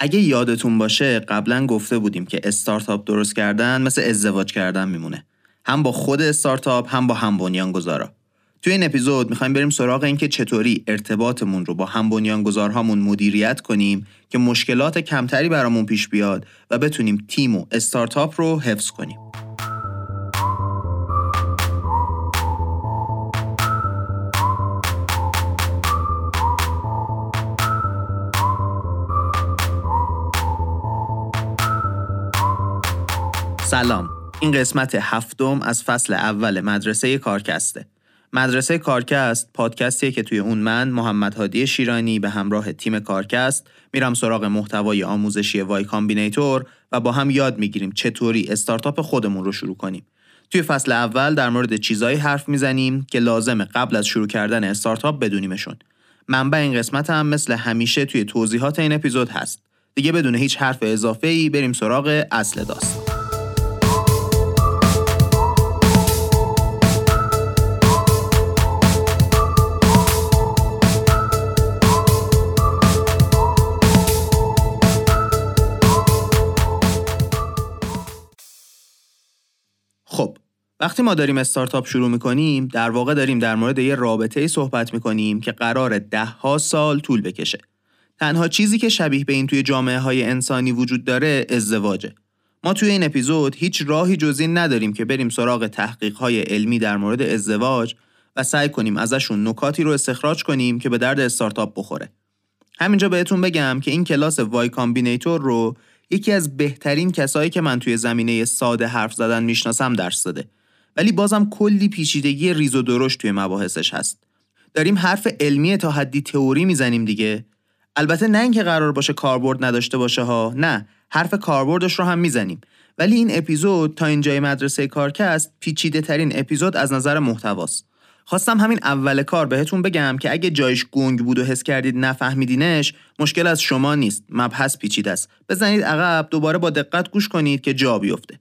اگه یادتون باشه قبلا گفته بودیم که استارتاپ درست کردن مثل ازدواج کردن میمونه. هم با خود استارتاپ هم با هم بنیانگذارا توی این اپیزود می‌خوایم بریم سراغ اینکه چطوری ارتباطمون رو با هم بنیانگذارهامون مدیریت کنیم که مشکلات کمتری برامون پیش بیاد و بتونیم تیم و استارتاپ رو حفظ کنیم. سلام. این قسمت هفتم از فصل اول مدرسه کارکسته. مدرسه کارکست پادکستیه که توی اون من محمد هادی شیرانی به همراه تیم کارکست میرم سراغ محتوای آموزشی Y Combinator و با هم یاد می‌گیریم چطوری استارتاپ خودمون رو شروع کنیم. توی فصل اول در مورد چیزایی حرف می‌زنیم که لازمه قبل از شروع کردن استارتاپ بدونیمشون. منبع این قسمت هم مثل همیشه توی توضیحات این اپیزود هست. دیگه بدون هیچ حرف اضافه ای بریم سراغ اصل داستان. وقتی ما داریم استارتاپ شروع می‌کنیم در واقع داریم در مورد یه رابطه ای صحبت می‌کنیم که قرار ده ها سال طول بکشه. تنها چیزی که شبیه به این توی جامعه های انسانی وجود داره ازدواجه. ما توی این اپیزود هیچ راهی جز این نداریم که بریم سراغ تحقیق های علمی در مورد ازدواج و سعی کنیم ازشون نکاتی رو استخراج کنیم که به درد استارتاپ بخوره. همینجا بهتون بگم که این کلاس Y Combinator رو یکی از بهترین کسایی که من توی زمینه ساده حرف زدن می‌شناسم درس داده. ولی بازم کلی پیچیدگی ریز و درشت توی مباحثش هست. داریم حرف علمی تا حدی تئوری می‌زنیم دیگه. البته نه اینکه قرار باشه کاربرد نداشته باشه ها. نه حرف کاربردش رو هم می‌زنیم. ولی این اپیزود تا اینجای مدرسه کارکست پیچیده ترین اپیزود از نظر محتواست. خواستم همین اول کار بهتون بگم که اگه جایش گنگ بود و حس کردید نفهمیدینش مشکل از شما نیست. مبحث پیچیده است. بزنید عقب دوباره با دقت گوش کنید که جا بیفته.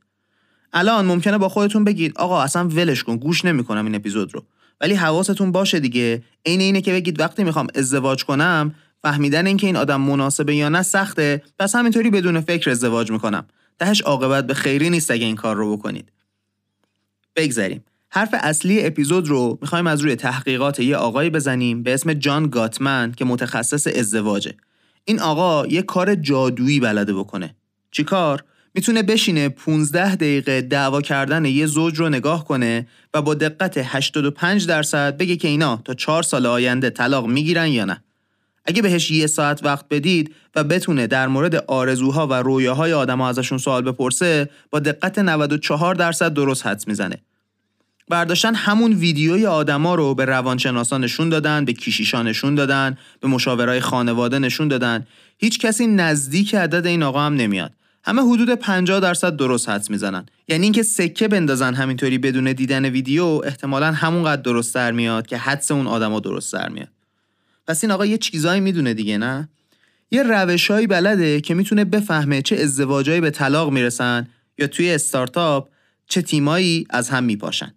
الان ممکنه با خودتون بگید آقا اصلا ولش کن گوش نمی‌کنم این اپیزود رو ولی حواستون باشه دیگه عین اینه که بگید وقتی می‌خوام ازدواج کنم فهمیدن اینکه این آدم مناسبه یا نه سخته پس همینطوری بدون فکر ازدواج می‌کنم تهش عاقبت به خیری نیست اگه این کار رو بکنید بگذریم حرف اصلی اپیزود رو می‌خوایم از روی تحقیقات یه آقایی بزنیم به اسم جان گاتمن که متخصص ازدواجه. این آقا یه کار جادویی بلده بکنه. چی کار؟ می‌تونه بشینه 15 دقیقه دعوا کردن یه زوج رو نگاه کنه و با دقت 85 درصد بگه که اینا تا 4 سال آینده طلاق می‌گیرن یا نه. اگه بهش یه ساعت وقت بدید و بتونه در مورد آرزوها و رویاهای آدمها ازشون سوال بپرسه با دقت 94 درصد درست حدس می‌زنه. برداشتن همون ویدیوی آدما رو به روانشناسان نشون دادن به کیشیشان نشون دادن به مشاورای خانواده نشون دادن هیچ کسی نزدیک عدد این آقا هم نمیاد همه حدود 50 درصد درست حدس می‌زنن. یعنی اینکه سکه بندازن همینطوری بدون دیدن ویدیو احتمالا همونقدر درست در میاد که حدس اون آدما درست در میاد. پس این آقا یه چیزایی می‌دونه دیگه نه؟ یه روشهایی بلده که می‌تونه بفهمه چه ازدواجایی به طلاق می‌رسن یا توی استارتاپ چه تیمایی از هم میپاشن.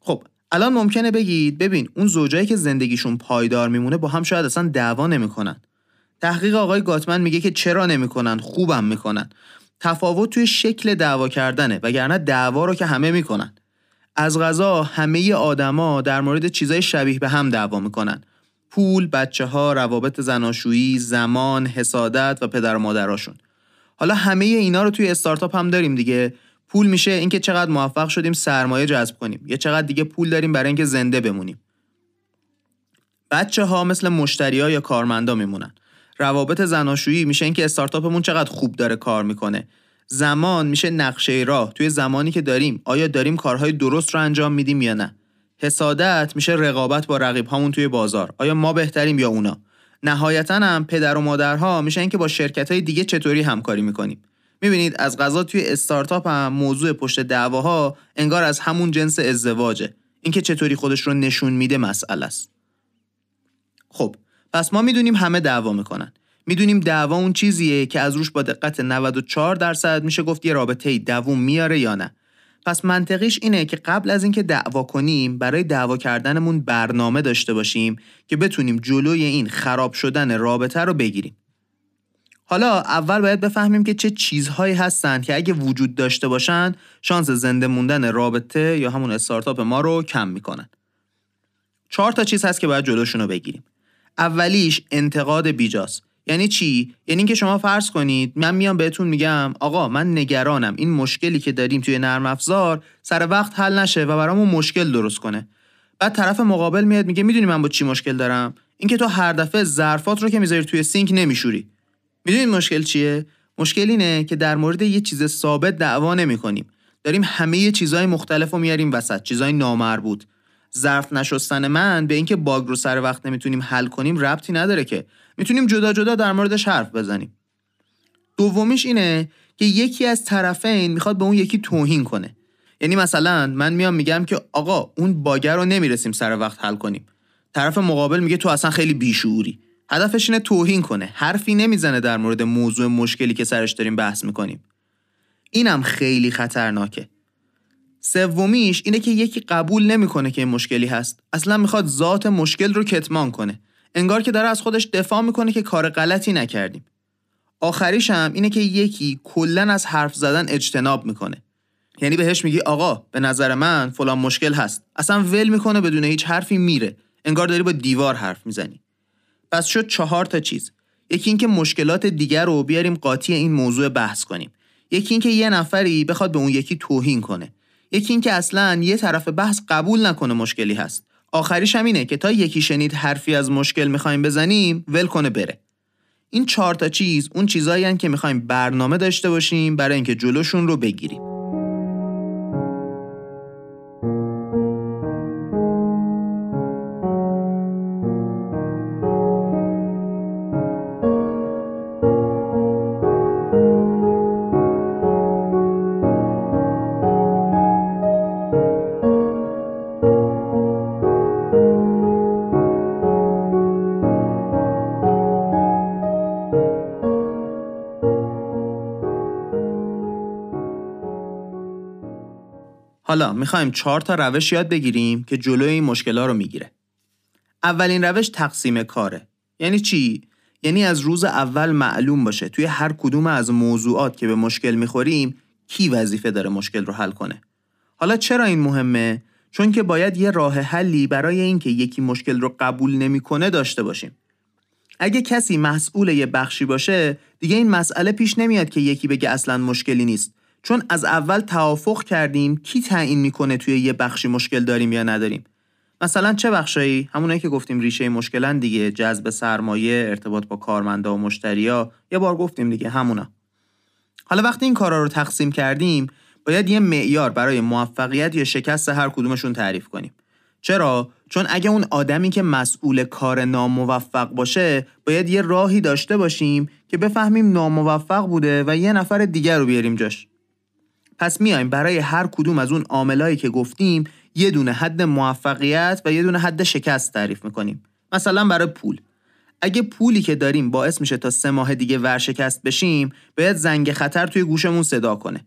خب الان ممکنه بگید ببین اون زوجایی که زندگیشون پایدار میمونه با هم شاید اصلا دعوا نمی‌کنن. تحقیق آقای گاتمن میگه که چرا نمی‌کنن؟ خوبم می‌کنن. تفاوت توی شکل دعوا کردنه وگرنه دعوا رو که همه می‌کنن. از غذا همه آدما در مورد چیزای شبیه به هم دعوا می‌کنن. پول، بچه ها، روابط زناشویی، زمان، حسادت و پدر و مادراشون. حالا همه اینا رو توی استارتاپ هم داریم دیگه. پول میشه اینکه چقدر موفق شدیم سرمایه جذب کنیم. یا چقدر دیگه پول داریم برای اینکه زنده بمونیم. بچه ها مثل مشتری ها یا کارمندا میمونن. روابط زناشویی میشه اینکه استارتاپمون چقدر خوب داره کار می‌کنه. زمان میشه نقشه راه. توی زمانی که داریم آیا داریم کارهای درست رو انجام میدیم یا نه؟ حسادت میشه رقابت با رقیب هامون توی بازار. آیا ما بهتریم یا اونا؟ نهایتا هم پدر و مادرها میشه اینکه با شرکت های دیگه چطوری همکاری می‌کنیم. می‌بینید از غذا توی استارتاپ هم موضوع پشت دعواها انگار از همون جنس ازدواجه. اینکه چطوری خودش رو نشون میده مسئله است. خب پس ما می‌دونیم همه دعوا می‌کنن می‌دونیم دعوا اون چیزیه که از روش با دقت 94 درصد میشه گفت یه رابطه ای دووم میاره یا نه پس منطقیش اینه که قبل از اینکه دعوا کنیم برای دعوا کردنمون برنامه داشته باشیم که بتونیم جلوی این خراب شدن رابطه رو بگیریم حالا اول باید بفهمیم که چه چیزهایی هستن که اگه وجود داشته باشن شانس زنده موندن رابطه یا همون استارتاپ ما رو کم می‌کنن. چهار تا چیز هست که باید جلوشون رو بگیریم. اولیش انتقاد بیجاست. یعنی چی؟ یعنی اینکه شما فرض کنید من میام بهتون میگم آقا من نگرانم. این مشکلی که داریم توی نرم افزار سر وقت حل نشه و برامون مشکل درست کنه. بعد طرف مقابل میاد میگه می‌دونی من با چی مشکل دارم؟ اینکه تو هر دفعه ظرفات رو که می‌ذاری توی سینک نمیشوری. می‌دونید مشکل چیه؟ مشکل اینه که در مورد یه چیز ثابت دعوا نمی‌کنیم. داریم همه چیزهای مختلف رو میاریم وسط چیزهای نامربوط. ظرف نشستن من به اینکه باگ رو سر وقت نمی‌تونیم حل کنیم ربطی نداره که. می‌تونیم جدا جدا در موردش حرف بزنیم. دومیش اینه که یکی از طرفین می‌خواد به اون یکی توهین کنه. یعنی مثلا من میام میگم که آقا اون باگر رو نمی‌رسیم سر وقت حل کنیم. طرف مقابل میگه تو اصلا خیلی بیشعوری هدفش اینه توهین کنه. حرفی نمی‌زنه در مورد موضوع مشکلی که سرش داریم بحث می‌کنیم. اینم خیلی خطرناکه. سومیش اینه که یکی قبول نمی‌کنه که این مشکلی هست. اصلا می‌خواد ذات مشکل رو کتمان کنه. انگار که داره از خودش دفاع می‌کنه که کار غلطی نکردیم. آخریش هم اینه که یکی کلا از حرف زدن اجتناب می‌کنه. یعنی بهش میگی آقا به نظر من فلان مشکل هست. اصلا ول می‌کنه بدون هیچ حرفی میره. انگار داری با دیوار حرف می‌زنی. پس شد چهار تا چیز. یکی اینکه مشکلات دیگر رو بیاریم قاطی این موضوع بحث کنیم. یکی اینکه یه نفری بخواد به اون یکی توهین کنه. یکی اینکه اصلا یه طرف بحث قبول نکنه مشکلی هست. آخریش هم اینه که تا یکی شنید حرفی از مشکل می‌خوایم بزنیم ول کنه بره. این چهار تا چیز اون چیزایی که می‌خوایم برنامه داشته باشیم برای اینکه جلوشون رو بگیریم. حالا می‌خوایم چهار تا روش یاد بگیریم که جلوی این مشکلات رو می‌گیره. اولین روش تقسیم کاره. یعنی چی؟ یعنی از روز اول معلوم باشه توی هر کدوم از موضوعات که به مشکل می‌خوریم کی وظیفه داره مشکل رو حل کنه. حالا چرا این مهمه؟ چون که باید یه راه حلی برای اینکه یکی مشکل رو قبول نمی‌کنه داشته باشیم. اگه کسی مسئول یه بخشی باشه دیگه این مسئله پیش نمیاد که یکی بگه اصلا مشکلی نیست چون از اول توافق کردیم کی تعیین می‌کنه توی یه بخشی مشکل داریم یا نداریم. مثلا چه بخشایی؟ همونایی که گفتیم ریشه مشکلن دیگه جذب سرمایه ارتباط با کارمندا و مشتریا. یه بار گفتیم دیگه همونا. حالا وقتی این کارا رو تقسیم کردیم باید یه معیار برای موفقیت یا شکست هر کدومشون تعریف کنیم. چرا؟ چون اگه اون آدمی که مسئول کار ناموفق باشه باید یه راهی داشته باشیم که بفهمیم ناموفق بوده و یه نفر دیگر رو بیاریم جاش. پس میایم برای هر کدوم از اون عاملایی که گفتیم یه دونه حد موفقیت و یه دونه حد شکست تعریف می‌کنیم. مثلا برای پول. اگه پولی که داریم باعث میشه تا سه ماه دیگه ورشکست بشیم باید زنگ خطر توی گوشمون صدا کنه.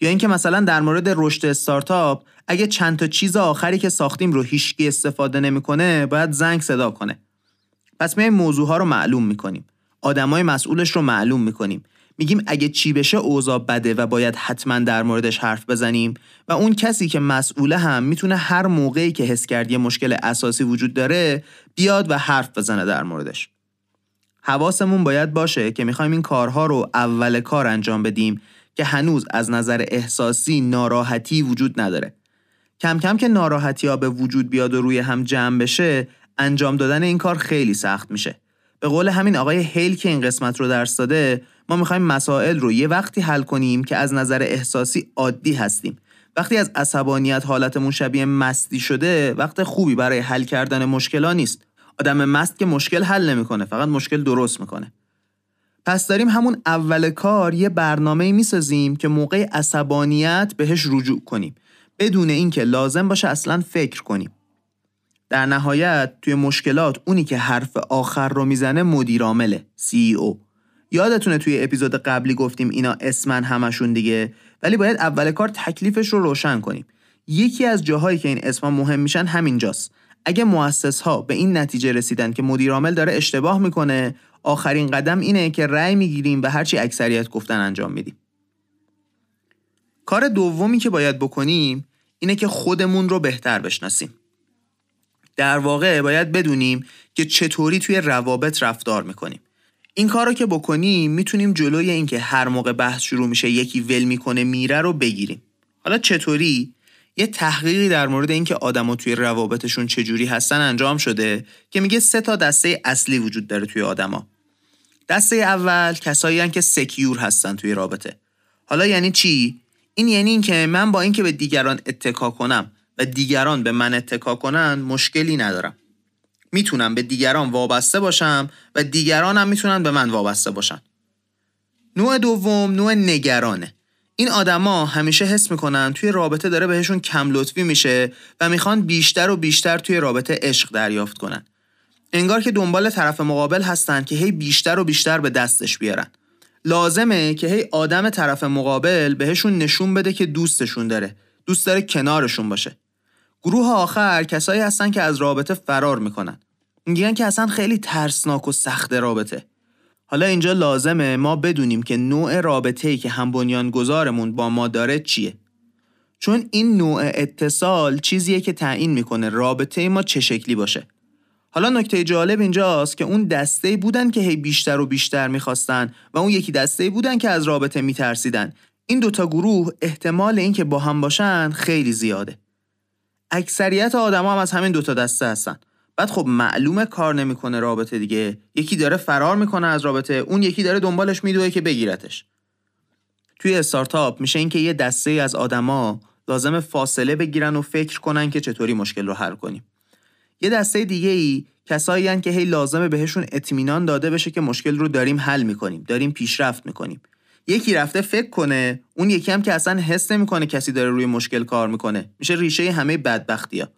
یا اینکه مثلا در مورد رشد استارتاپ اگه چند تا چیز آخری که ساختیم رو هیچکی استفاده نمی‌کنه باید زنگ صدا کنه. پس میایم موضوع ها رو معلوم می‌کنیم. آدمای مسئولش رو معلوم می‌کنیم. میگیم اگه چی بشه اوضاع بده و باید حتما در موردش حرف بزنیم. و اون کسی که مسئوله هم می‌تونه هر موقعی که حس کرد مشکل اساسی وجود داره بیاد و حرف بزنه در موردش. حواسمون باید باشه که می‌خوایم این کارها رو اول کار انجام بدیم که هنوز از نظر احساسی ناراحتی وجود نداره. کم کم که ناراحتی ها به وجود بیاد و روی هم جمع بشه انجام دادن این کار خیلی سخت میشه. به قول همین آقای هیل که این قسمت رو درس داده ما می‌خوایم مسائل رو یه وقتی حل کنیم که از نظر احساسی عادی هستیم. وقتی از عصبانیت حالتمون شبیه مستی شده وقت خوبی برای حل کردن مشکلا نیست. آدم مست که مشکل حل نمی‌کنه فقط مشکل درست می‌کنه. پس داریم همون اول کار یه برنامه می‌سازیم که موقع عصبانیت بهش رجوع کنیم. بدون اینکه لازم باشه اصلا فکر کنیم. در نهایت توی مشکلات اونی که حرف آخر رو می‌زنه مدیر عامله CEO یادتونه توی اپیزود قبلی گفتیم اینا اسمن همشون دیگه ولی باید اول کار تکلیفش رو روشن کنیم. یکی از جاهایی که این اسما مهم میشن همینجاست. اگه مؤسس ها به این نتیجه رسیدن که مدیر عامل داره اشتباه می‌کنه آخرین قدم اینه که رأی می‌گیریم و هرچی اکثریت گفتن انجام میدیم. کار دومی که باید بکنیم اینه که خودمون رو بهتر بشناسیم. در واقع باید بدونیم که چطوری توی روابط رفتار می‌کنیم. این کار رو که بکنیم می‌تونیم جلوی اینکه هر موقع بحث شروع میشه یکی ول می‌کنه میره رو بگیریم. حالا چطوری؟ یه تحقیقی در مورد اینکه آدما توی روابطشون چجوری هستن انجام شده که میگه سه تا دسته اصلی وجود داره توی آدما دسته اول کسایی که سکیور هستن توی رابطه. حالا یعنی چی؟ این یعنی اینکه من با اینکه به دیگران اتکا کنم و دیگران به من اتکا کنن مشکلی ندارم. می‌تونم به دیگران وابسته باشم و دیگران هم می‌تونن به من وابسته باشن. نوع دوم نوع نگرانه. این آدما همیشه حس می‌کنن توی رابطه داره بهشون کم لطفی میشه و می‌خوان بیشتر و بیشتر توی رابطه عشق دریافت کنن. انگار که دنبال طرف مقابل هستن که هی بیشتر و بیشتر به دستش بیارن. لازمه که هی آدم طرف مقابل بهشون نشون بده که دوستشون داره. دوست داره کنارشون باشه. گروه آخر کسایی هستن که از رابطه فرار می‌کنن. میگن که اصلا خیلی ترسناک و سخت رابطه. حالا اینجا لازمه ما بدونیم که نوع رابطه‌ای که هم گذارمون با ما داره چیه. چون این نوع اتصال چیزیه که تعیین می‌کنه رابطه ما چه شکلی باشه. حالا نکته جالب اینجاست که اون دسته بودن که هی بیشتر و بیشتر می‌خواستن و اون یکی دسته بودن که از رابطه میترسیدن. این دوتا گروه احتمال اینکه با هم باشن خیلی زیاده. اکثریت آدما هم از همین دوتا دسته هستن. بعد خب معلومه کار نمی‌کنه رابطه دیگه. یکی داره فرار می‌کنه از رابطه اون یکی داره دنبالش میدوه که بگیرتش. توی استارتاپ میشه اینکه یه دسته از آدما لازم فاصله بگیرن و فکر کنن که چطوری مشکل رو حل کنیم. یه دسته دیگه ای کسایی که هی لازمه بهشون اطمینان داده بشه که مشکل رو داریم حل می‌کنیم داریم پیشرفت می‌کنیم. یکی رفته فکر کنه اون یکی هم که اصلا حس نمی‌کنه کسی داره روی مشکل کار می‌کنه. میشه ریشه همه بدبختیا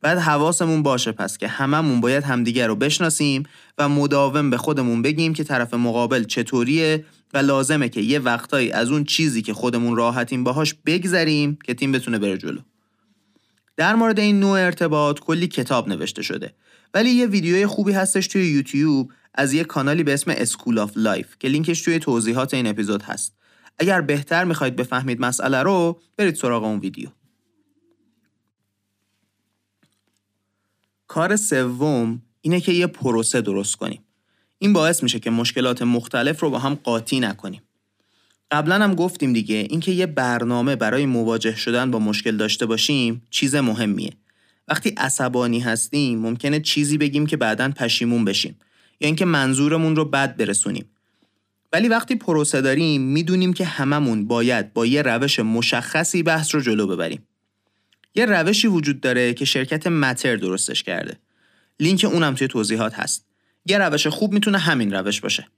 بعد حواسمون باشه پس که هممون باید همدیگر رو بشناسیم و مداوم به خودمون بگیم که طرف مقابل چطوریه و لازمه که یه وقتایی از اون چیزی که خودمون راحتیم باهاش بگذریم که تیم بتونه بره جلو. در مورد این نوع ارتباط کلی کتاب نوشته شده. ولی یه ویدیوی خوبی هستش توی یوتیوب از یه کانالی به اسم School of Life که لینکش توی توضیحات این اپیزود هست. اگر بهتر می‌خواید بفهمید مسئله رو برید سراغ اون ویدیو. کار سوم اینه که یه پروسه درست کنیم. این باعث میشه که مشکلات مختلف رو با هم قاطی نکنیم. قبلا هم گفتیم دیگه اینکه یه برنامه برای مواجه شدن با مشکل داشته باشیم چیز مهمیه. وقتی عصبانی هستیم ممکنه چیزی بگیم که بعدا پشیمون بشیم. یا اینکه منظورمون رو بد برسونیم. ولی وقتی پروسه داریم می‌دونیم که هممون باید با یه روش مشخصی بحث رو جلو ببریم. یه روشی وجود داره که شرکت متر درستش کرده. لینک اونم توی توضیحات هست. یه روش خوب می‌تونه همین روش باشه.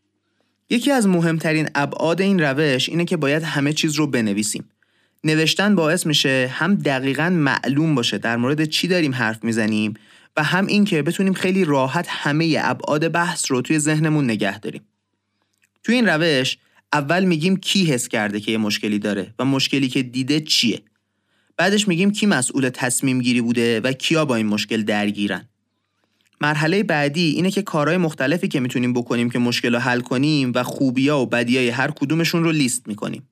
یکی از مهمترین ابعاد این روش اینه که باید همه چیز رو بنویسیم. نوشتن باعث میشه هم دقیقا معلوم باشه در مورد چی داریم حرف می‌زنیم و هم اینکه بتونیم خیلی راحت همه ابعاد بحث رو توی ذهنمون نگه داریم. توی این روش اول میگیم کی حس کرده که یه مشکلی داره و مشکلی که دیده چیه. بعدش میگیم کی مسئول تصمیم گیری بوده و کیا با این مشکل درگیرن. مرحله بعدی اینه که کارهای مختلفی که می‌تونیم بکنیم که مشکل رو حل کنیم و خوبیا و بدیای هر کدومشون رو لیست می‌کنیم.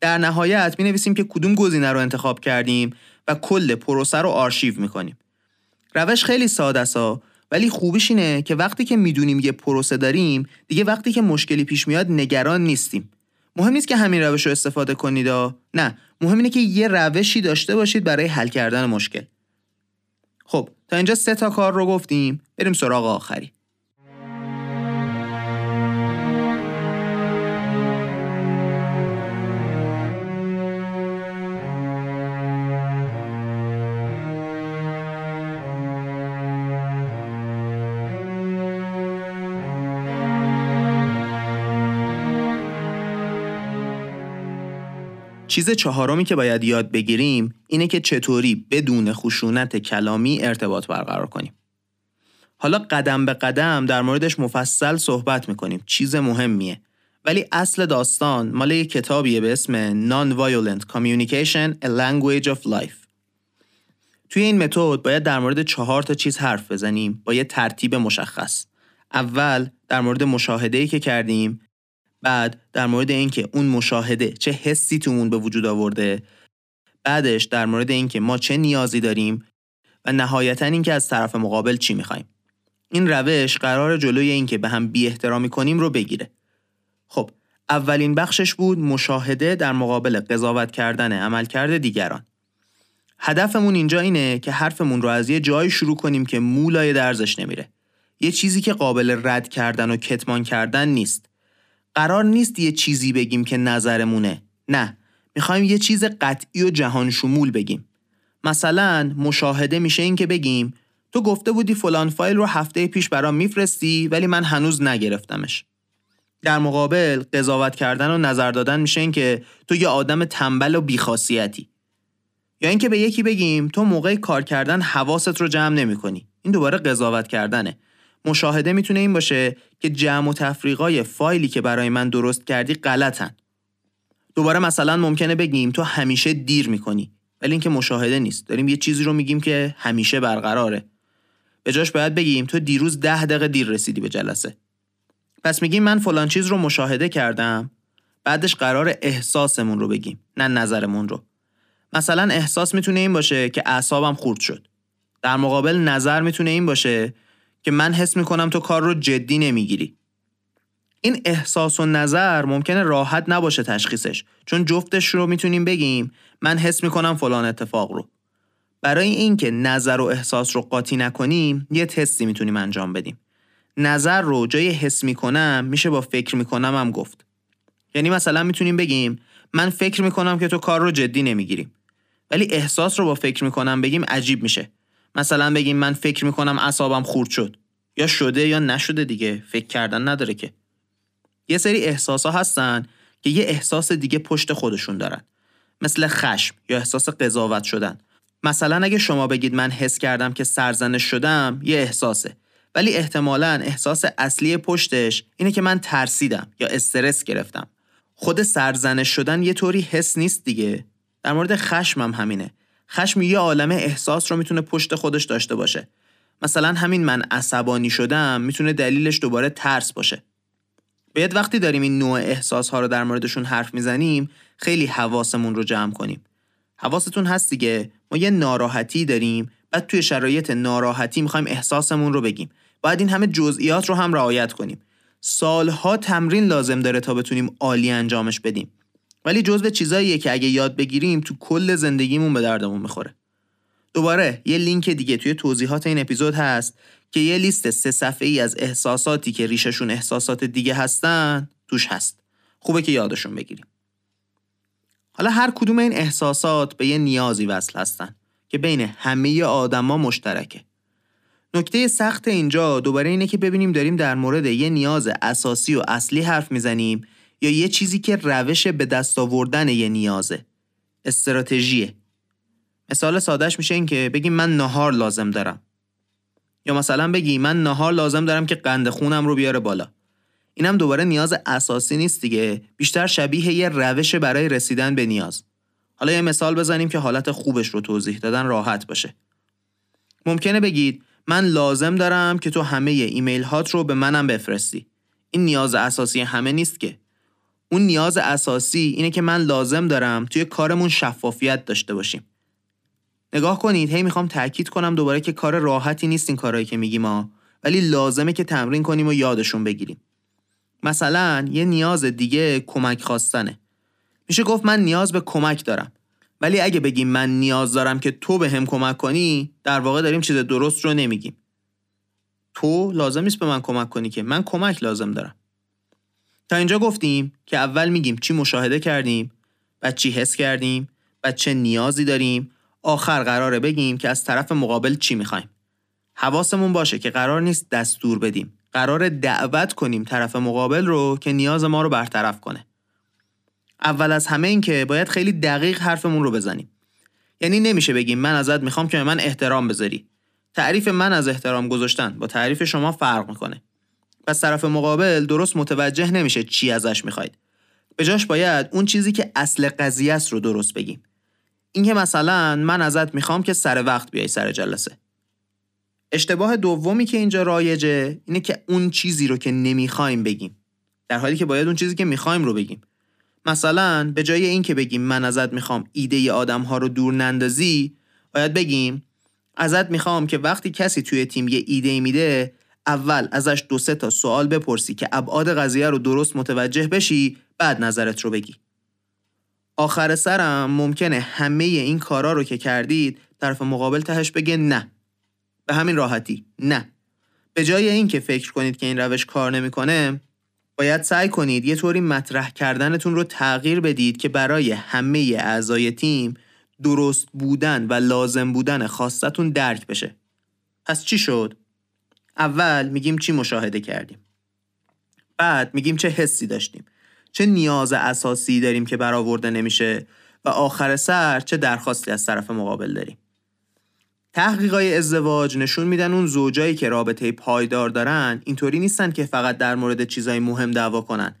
در نهایت می نویسیم که کدوم گزینه رو انتخاب کردیم و کل پروسه رو آرشیو می‌کنیم. روش خیلی ساده است ولی خوبیش اینه که وقتی که می‌دونیم یه پروسه داریم دیگه وقتی که مشکلی پیش میاد نگران نیستیم. مهم نیست که همین روش رو استفاده کنید نه مهم اینه که یه روشی داشته باشید برای حل کردن مشکل. خب تا اینجا سه تا کار رو گفتیم بریم سراغ آخری. چیز چهارمی که باید یاد بگیریم اینه که چطوری بدون خشونت کلامی ارتباط برقرار کنیم. حالا قدم به قدم در موردش مفصل صحبت می‌کنیم. چیز مهمیه. ولی اصل داستان مال یک کتابیه به اسم Non-Violent Communication A Language of Life. توی این متد باید در مورد چهار تا چیز حرف بزنیم با یه ترتیب مشخص. اول در مورد مشاهده که کردیم بعد در مورد اینکه اون مشاهده چه حسی تو به وجود آورده بعدش در مورد اینکه ما چه نیازی داریم و نهایتا اینکه از طرف مقابل چی می‌خوایم. این روش قرار جلوی اینکه به هم بی احترامی کنیم رو بگیره. خب اولین بخشش بود مشاهده در مقابل قضاوت کردن عملکرد دیگران. هدفمون اینجا اینه که حرفمون رو از یه جایی شروع کنیم که مولای درزش نمیره. یه چیزی که قابل رد کردن و کتمان کردن نیست. قرار نیست یه چیزی بگیم که نظرمونه. نه می‌خوایم یه چیز قطعی و جهان شمول بگیم. مثلا مشاهده میشه این که بگیم تو گفته بودی فلان فایل رو هفته پیش برام میفرستی ولی من هنوز نگرفتمش. در مقابل قضاوت کردن و نظر دادن میشه این که تو یه آدم تنبل و بیخاصیتی. یا اینکه به یکی بگیم تو موقع کار کردن حواست رو جمع نمی کنی. این دوباره قضاوت کردنه. مشاهده می‌تونه این باشه که جمع و تفریقای فایلی که برای من درست کردی غلطن. دوباره مثلا ممکنه بگیم تو همیشه دیر می‌کنی ولی اینکه مشاهده نیست. داریم یه چیزی رو میگیم که همیشه برقراره. به جاش باید بگیم تو دیروز ده دقیقه دیر رسیدی به جلسه. پس میگیم من فلان چیز رو مشاهده کردم بعدش قرار احساسمون رو بگیم نه نظرمون رو. مثلا احساس می‌تونه این باشه که اعصابم خورد شد. در مقابل نظر می‌تونه این باشه که من حس می‌کنم تو کار رو جدی نمی‌گیری. این احساس و نظر ممکنه راحت نباشه تشخیصش چون جفتش رو می‌تونیم بگیم من حس می‌کنم فلان اتفاق رو. برای اینکه نظر و احساس رو قاطی نکنیم یه تستی می‌تونیم انجام بدیم. نظر رو جای حس می‌کنم میشه با فکر می‌کنم هم گفت. یعنی مثلا می‌تونیم بگیم من فکر می‌کنم که تو کار رو جدی نمی‌گیریم ولی احساس رو با فکر می‌کنم بگیم عجیب میشه. مثلا بگیم من فکر می‌کنم اعصابم خورد شد. یا شده یا نشده دیگه فکر کردن نداره که. یه سری احساس ها هستن که یه احساس دیگه پشت خودشون دارن. مثل خشم یا احساس قضاوت شدن. مثلا اگه شما بگید من حس کردم که سرزنش شدم یه احساسه. ولی احتمالا احساس اصلی پشتش اینه که من ترسیدم یا استرس گرفتم. خود سرزنش شدن یه طوری حس نیست دیگه. در مورد خشمم همینه. خشم یه عالم احساس رو می‌تونه پشت خودش داشته باشه. مثلا همین من عصبانی شدم می‌تونه دلیلش دوباره ترس باشه. باید وقتی داریم این نوع احساس ها رو در موردشون حرف می‌زنیم خیلی حواسمون رو جمع کنیم. حواستون هست دیگه ما یه ناراحتی داریم بعد توی شرایط ناراحتی می‌خوایم احساسمون رو بگیم. باید این همه جزئیات رو هم رعایت کنیم. سالها تمرین لازم داره تا بتونیم عالی انجامش بدیم. ولی جزو چیزاییه که اگه یاد بگیریم تو کل زندگیمون به دردمون می‌خوره. دوباره یه لینک دیگه توی توضیحات این اپیزود هست که یه لیست سه صفحه ای از احساساتی که ریششون احساسات دیگه هستن توش هست. خوبه که یادشون بگیریم. حالا هر کدوم این احساسات به یه نیازی وصل هستن که بین همه آدما مشترکه. نکته سخت اینجا دوباره اینه که ببینیم داریم در مورد یه نیاز اساسی و اصلی حرف می‌زنیم یا یه چیزی که روش به دست آوردن یه نیازه. استراتژیه. مثال سادهش میشه این که بگیم من نهار لازم دارم. یا مثلا بگی من نهار لازم دارم که قند خونم رو بیاره بالا. اینم دوباره نیاز اساسی نیست دیگه. بیشتر شبیه یه روش برای رسیدن به نیاز. حالا یه مثال بزنیم که حالت خوبش رو توضیح دادن راحت باشه. ممکنه بگید من لازم دارم که تو همه ایمیل هات رو به منم بفرستی. این نیاز اساسی همه نیست که. اون نیاز اساسی اینه که من لازم دارم توی کارمون شفافیت داشته باشیم. نگاه کنید هی می‌خوام تاکید کنم دوباره که کار راحتی نیست این کارهایی که میگیم ما ولی لازمه که تمرین کنیم و یادشون بگیریم. مثلا یه نیاز دیگه کمک خواستنه. میشه گفت من نیاز به کمک دارم. ولی اگه بگیم من نیاز دارم که تو به هم کمک کنی در واقع داریم چیز درست رو نمیگیم. تو لازم نیست به من کمک کنی که من کمک لازم دارم. تا اینجا گفتیم که اول میگیم چی مشاهده کردیم بعد چی حس کردیم بعد چه نیازی داریم. آخر قراره بگیم که از طرف مقابل چی می‌خوایم. حواسمون باشه که قرار نیست دستور بدیم. قرار دعوت کنیم طرف مقابل رو که نیاز ما رو برطرف کنه. اول از همه این که باید خیلی دقیق حرفمون رو بزنیم. یعنی نمیشه بگیم من ازت می‌خوام که من احترام بذاری. تعریف من از احترام گذاشتن با تعریف شما فرق می‌کنه. پس طرف مقابل درست متوجه نمیشه چی ازش می‌خواید. به جاش باید اون چیزی که اصل قضیه است رو درست بگیم. اینکه مثلا من ازت می‌خوام که سر وقت بیای سر جلسه. اشتباه دومی که اینجا رایجه اینه که اون چیزی رو که نمی‌خوایم بگیم. در حالی که باید اون چیزی که می‌خوایم رو بگیم. مثلا به جای این که بگیم من ازت می‌خوام ایده آدم ها رو دور نندازی باید بگیم ازت می‌خوام که وقتی کسی توی تیم یه ایده میده اول ازش دو سه تا سوال بپرسی که ابعاد قضیه رو درست متوجه بشی بعد نظرت رو بگی. آخر سرم ممکنه همه این کارا رو که کردید طرف مقابل تهش بگه نه. به همین راحتی نه. به جای اینکه فکر کنید که این روش کار نمی‌کنه باید سعی کنید یه طوری مطرح کردنتون رو تغییر بدید که برای همه اعضای تیم درست بودن و لازم بودن خواستتون درک بشه. پس چی شد؟ اول میگیم چی مشاهده کردیم؟ بعد میگیم چه حسی داشتیم؟ چه نیاز اساسی داریم که برآورده نمیشه؟ و آخر سر چه درخواستی از طرف مقابل داریم؟ تحقیقای ازدواج نشون میدن اون زوجایی که رابطه پایدار دارن اینطوری نیستن که فقط در مورد چیزای مهم دعوا کنن.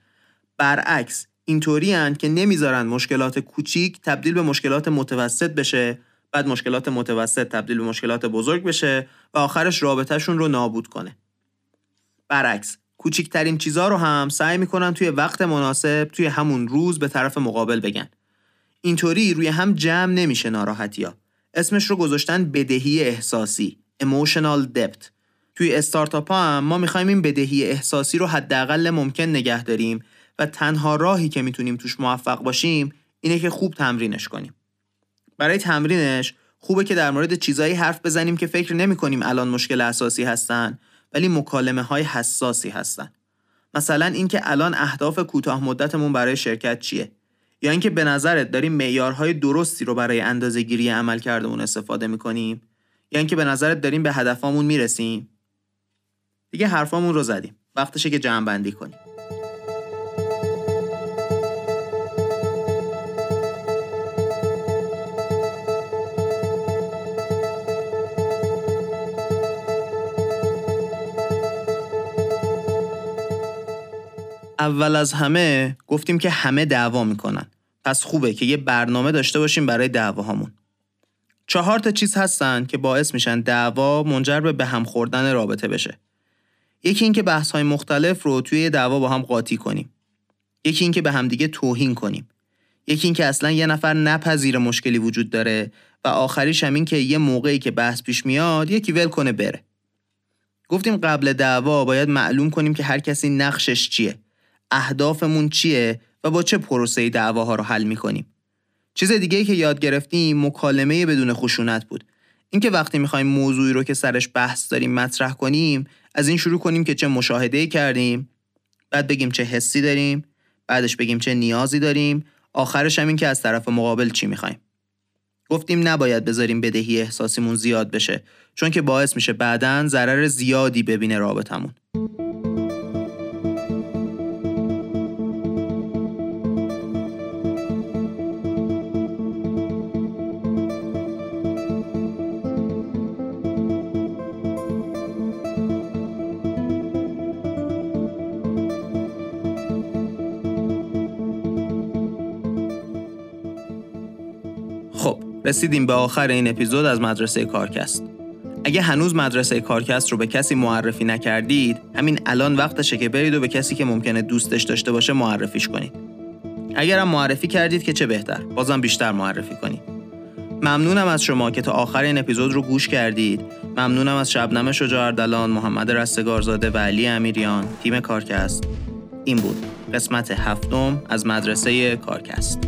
برعکس اینطوری که نمی‌ذارن مشکلات کوچیک تبدیل به مشکلات متوسط بشه بعد مشکلات متوسط تبدیل به مشکلات بزرگ بشه و آخرش رابطهشون رو نابود کنه. برعکس کوچیکترین چیزها رو هم سعی می‌کنن توی وقت مناسب توی همون روز به طرف مقابل بگن. اینطوری روی هم جمع نمیشه ناراحتی ها اسمش رو گذاشتن بدهی احساسی emotional debt توی استارتاپ هم ما می‌خوایم این بدهی احساسی رو حداقل ممکن نگه داریم و تنها راهی که می‌تونیم توش موفق باشیم اینه که خوب تمرینش کنیم. برای تمرینش. خوبه که در مورد چیزایی حرف بزنیم که فکر نمی کنیم الان مشکل اساسی هستن ولی مکالمه های حساسی هستن. مثلا اینکه الان اهداف کوتاه مدتمون برای شرکت چیه؟ یا اینکه به نظرت داریم معیارهای درستی رو برای اندازه گیری عمل کردمون استفاده می‌کنیم؟ یا اینکه به نظرت داریم به هدفامون می‌رسیم؟ دیگه حرفامون رو زدیم. وقتشه که جمع بندی کنیم. اول از همه گفتیم که همه دعوا می‌کنن. پس خوبه که یه برنامه داشته باشیم برای دعواهامون. چهار تا چیز هستن که باعث میشن دعوا منجر به به هم خوردن رابطه بشه. یکی اینکه بحث های مختلف رو توی یه دعوا با هم قاطی کنیم. یکی اینکه به همدیگه توهین کنیم. یکی اینکه اصلا یه نفر نپذیر مشکلی وجود داره و آخریش هم این که یه موقعی که بحث پیش میاد یکی ول کنه بره. گفتیم قبل دعوا باید معلوم کنیم که هر کسی نقشش چیه. اهدافمون چیه و با چه پروسه دعواها رو حل می‌کنیم؟ چیز دیگه که یاد گرفتیم مکالمه بدون خشونت بود. اینکه وقتی می‌خوایم موضوعی رو که سرش بحث داریم مطرح کنیم از این شروع کنیم که چه مشاهده کردیم بعد بگیم چه حسی داریم بعدش بگیم چه نیازی داریم آخرش هم این که از طرف مقابل چی می‌خوایم. گفتیم نباید بذاریم بدهی احساسیمون زیاد بشه چون که باعث میشه بعدا ضرر زیادی ببینه رابطمون رسیدیم به آخر این اپیزود از مدرسه کارکست. اگه هنوز مدرسه کارکست رو به کسی معرفی نکردید همین الان وقتشه که برید و به کسی که ممکنه دوستش داشته باشه معرفیش کنید. اگرم معرفی کردید که چه بهتر بازم بیشتر معرفی کنید. ممنونم از شما که تا آخر این اپیزود رو گوش کردید. ممنونم از شبنم شجاع اردلان محمد رستگارزاده و علی امیریان. تیم کارکست این بود. قسمت هفتم از مدرسه کارکست.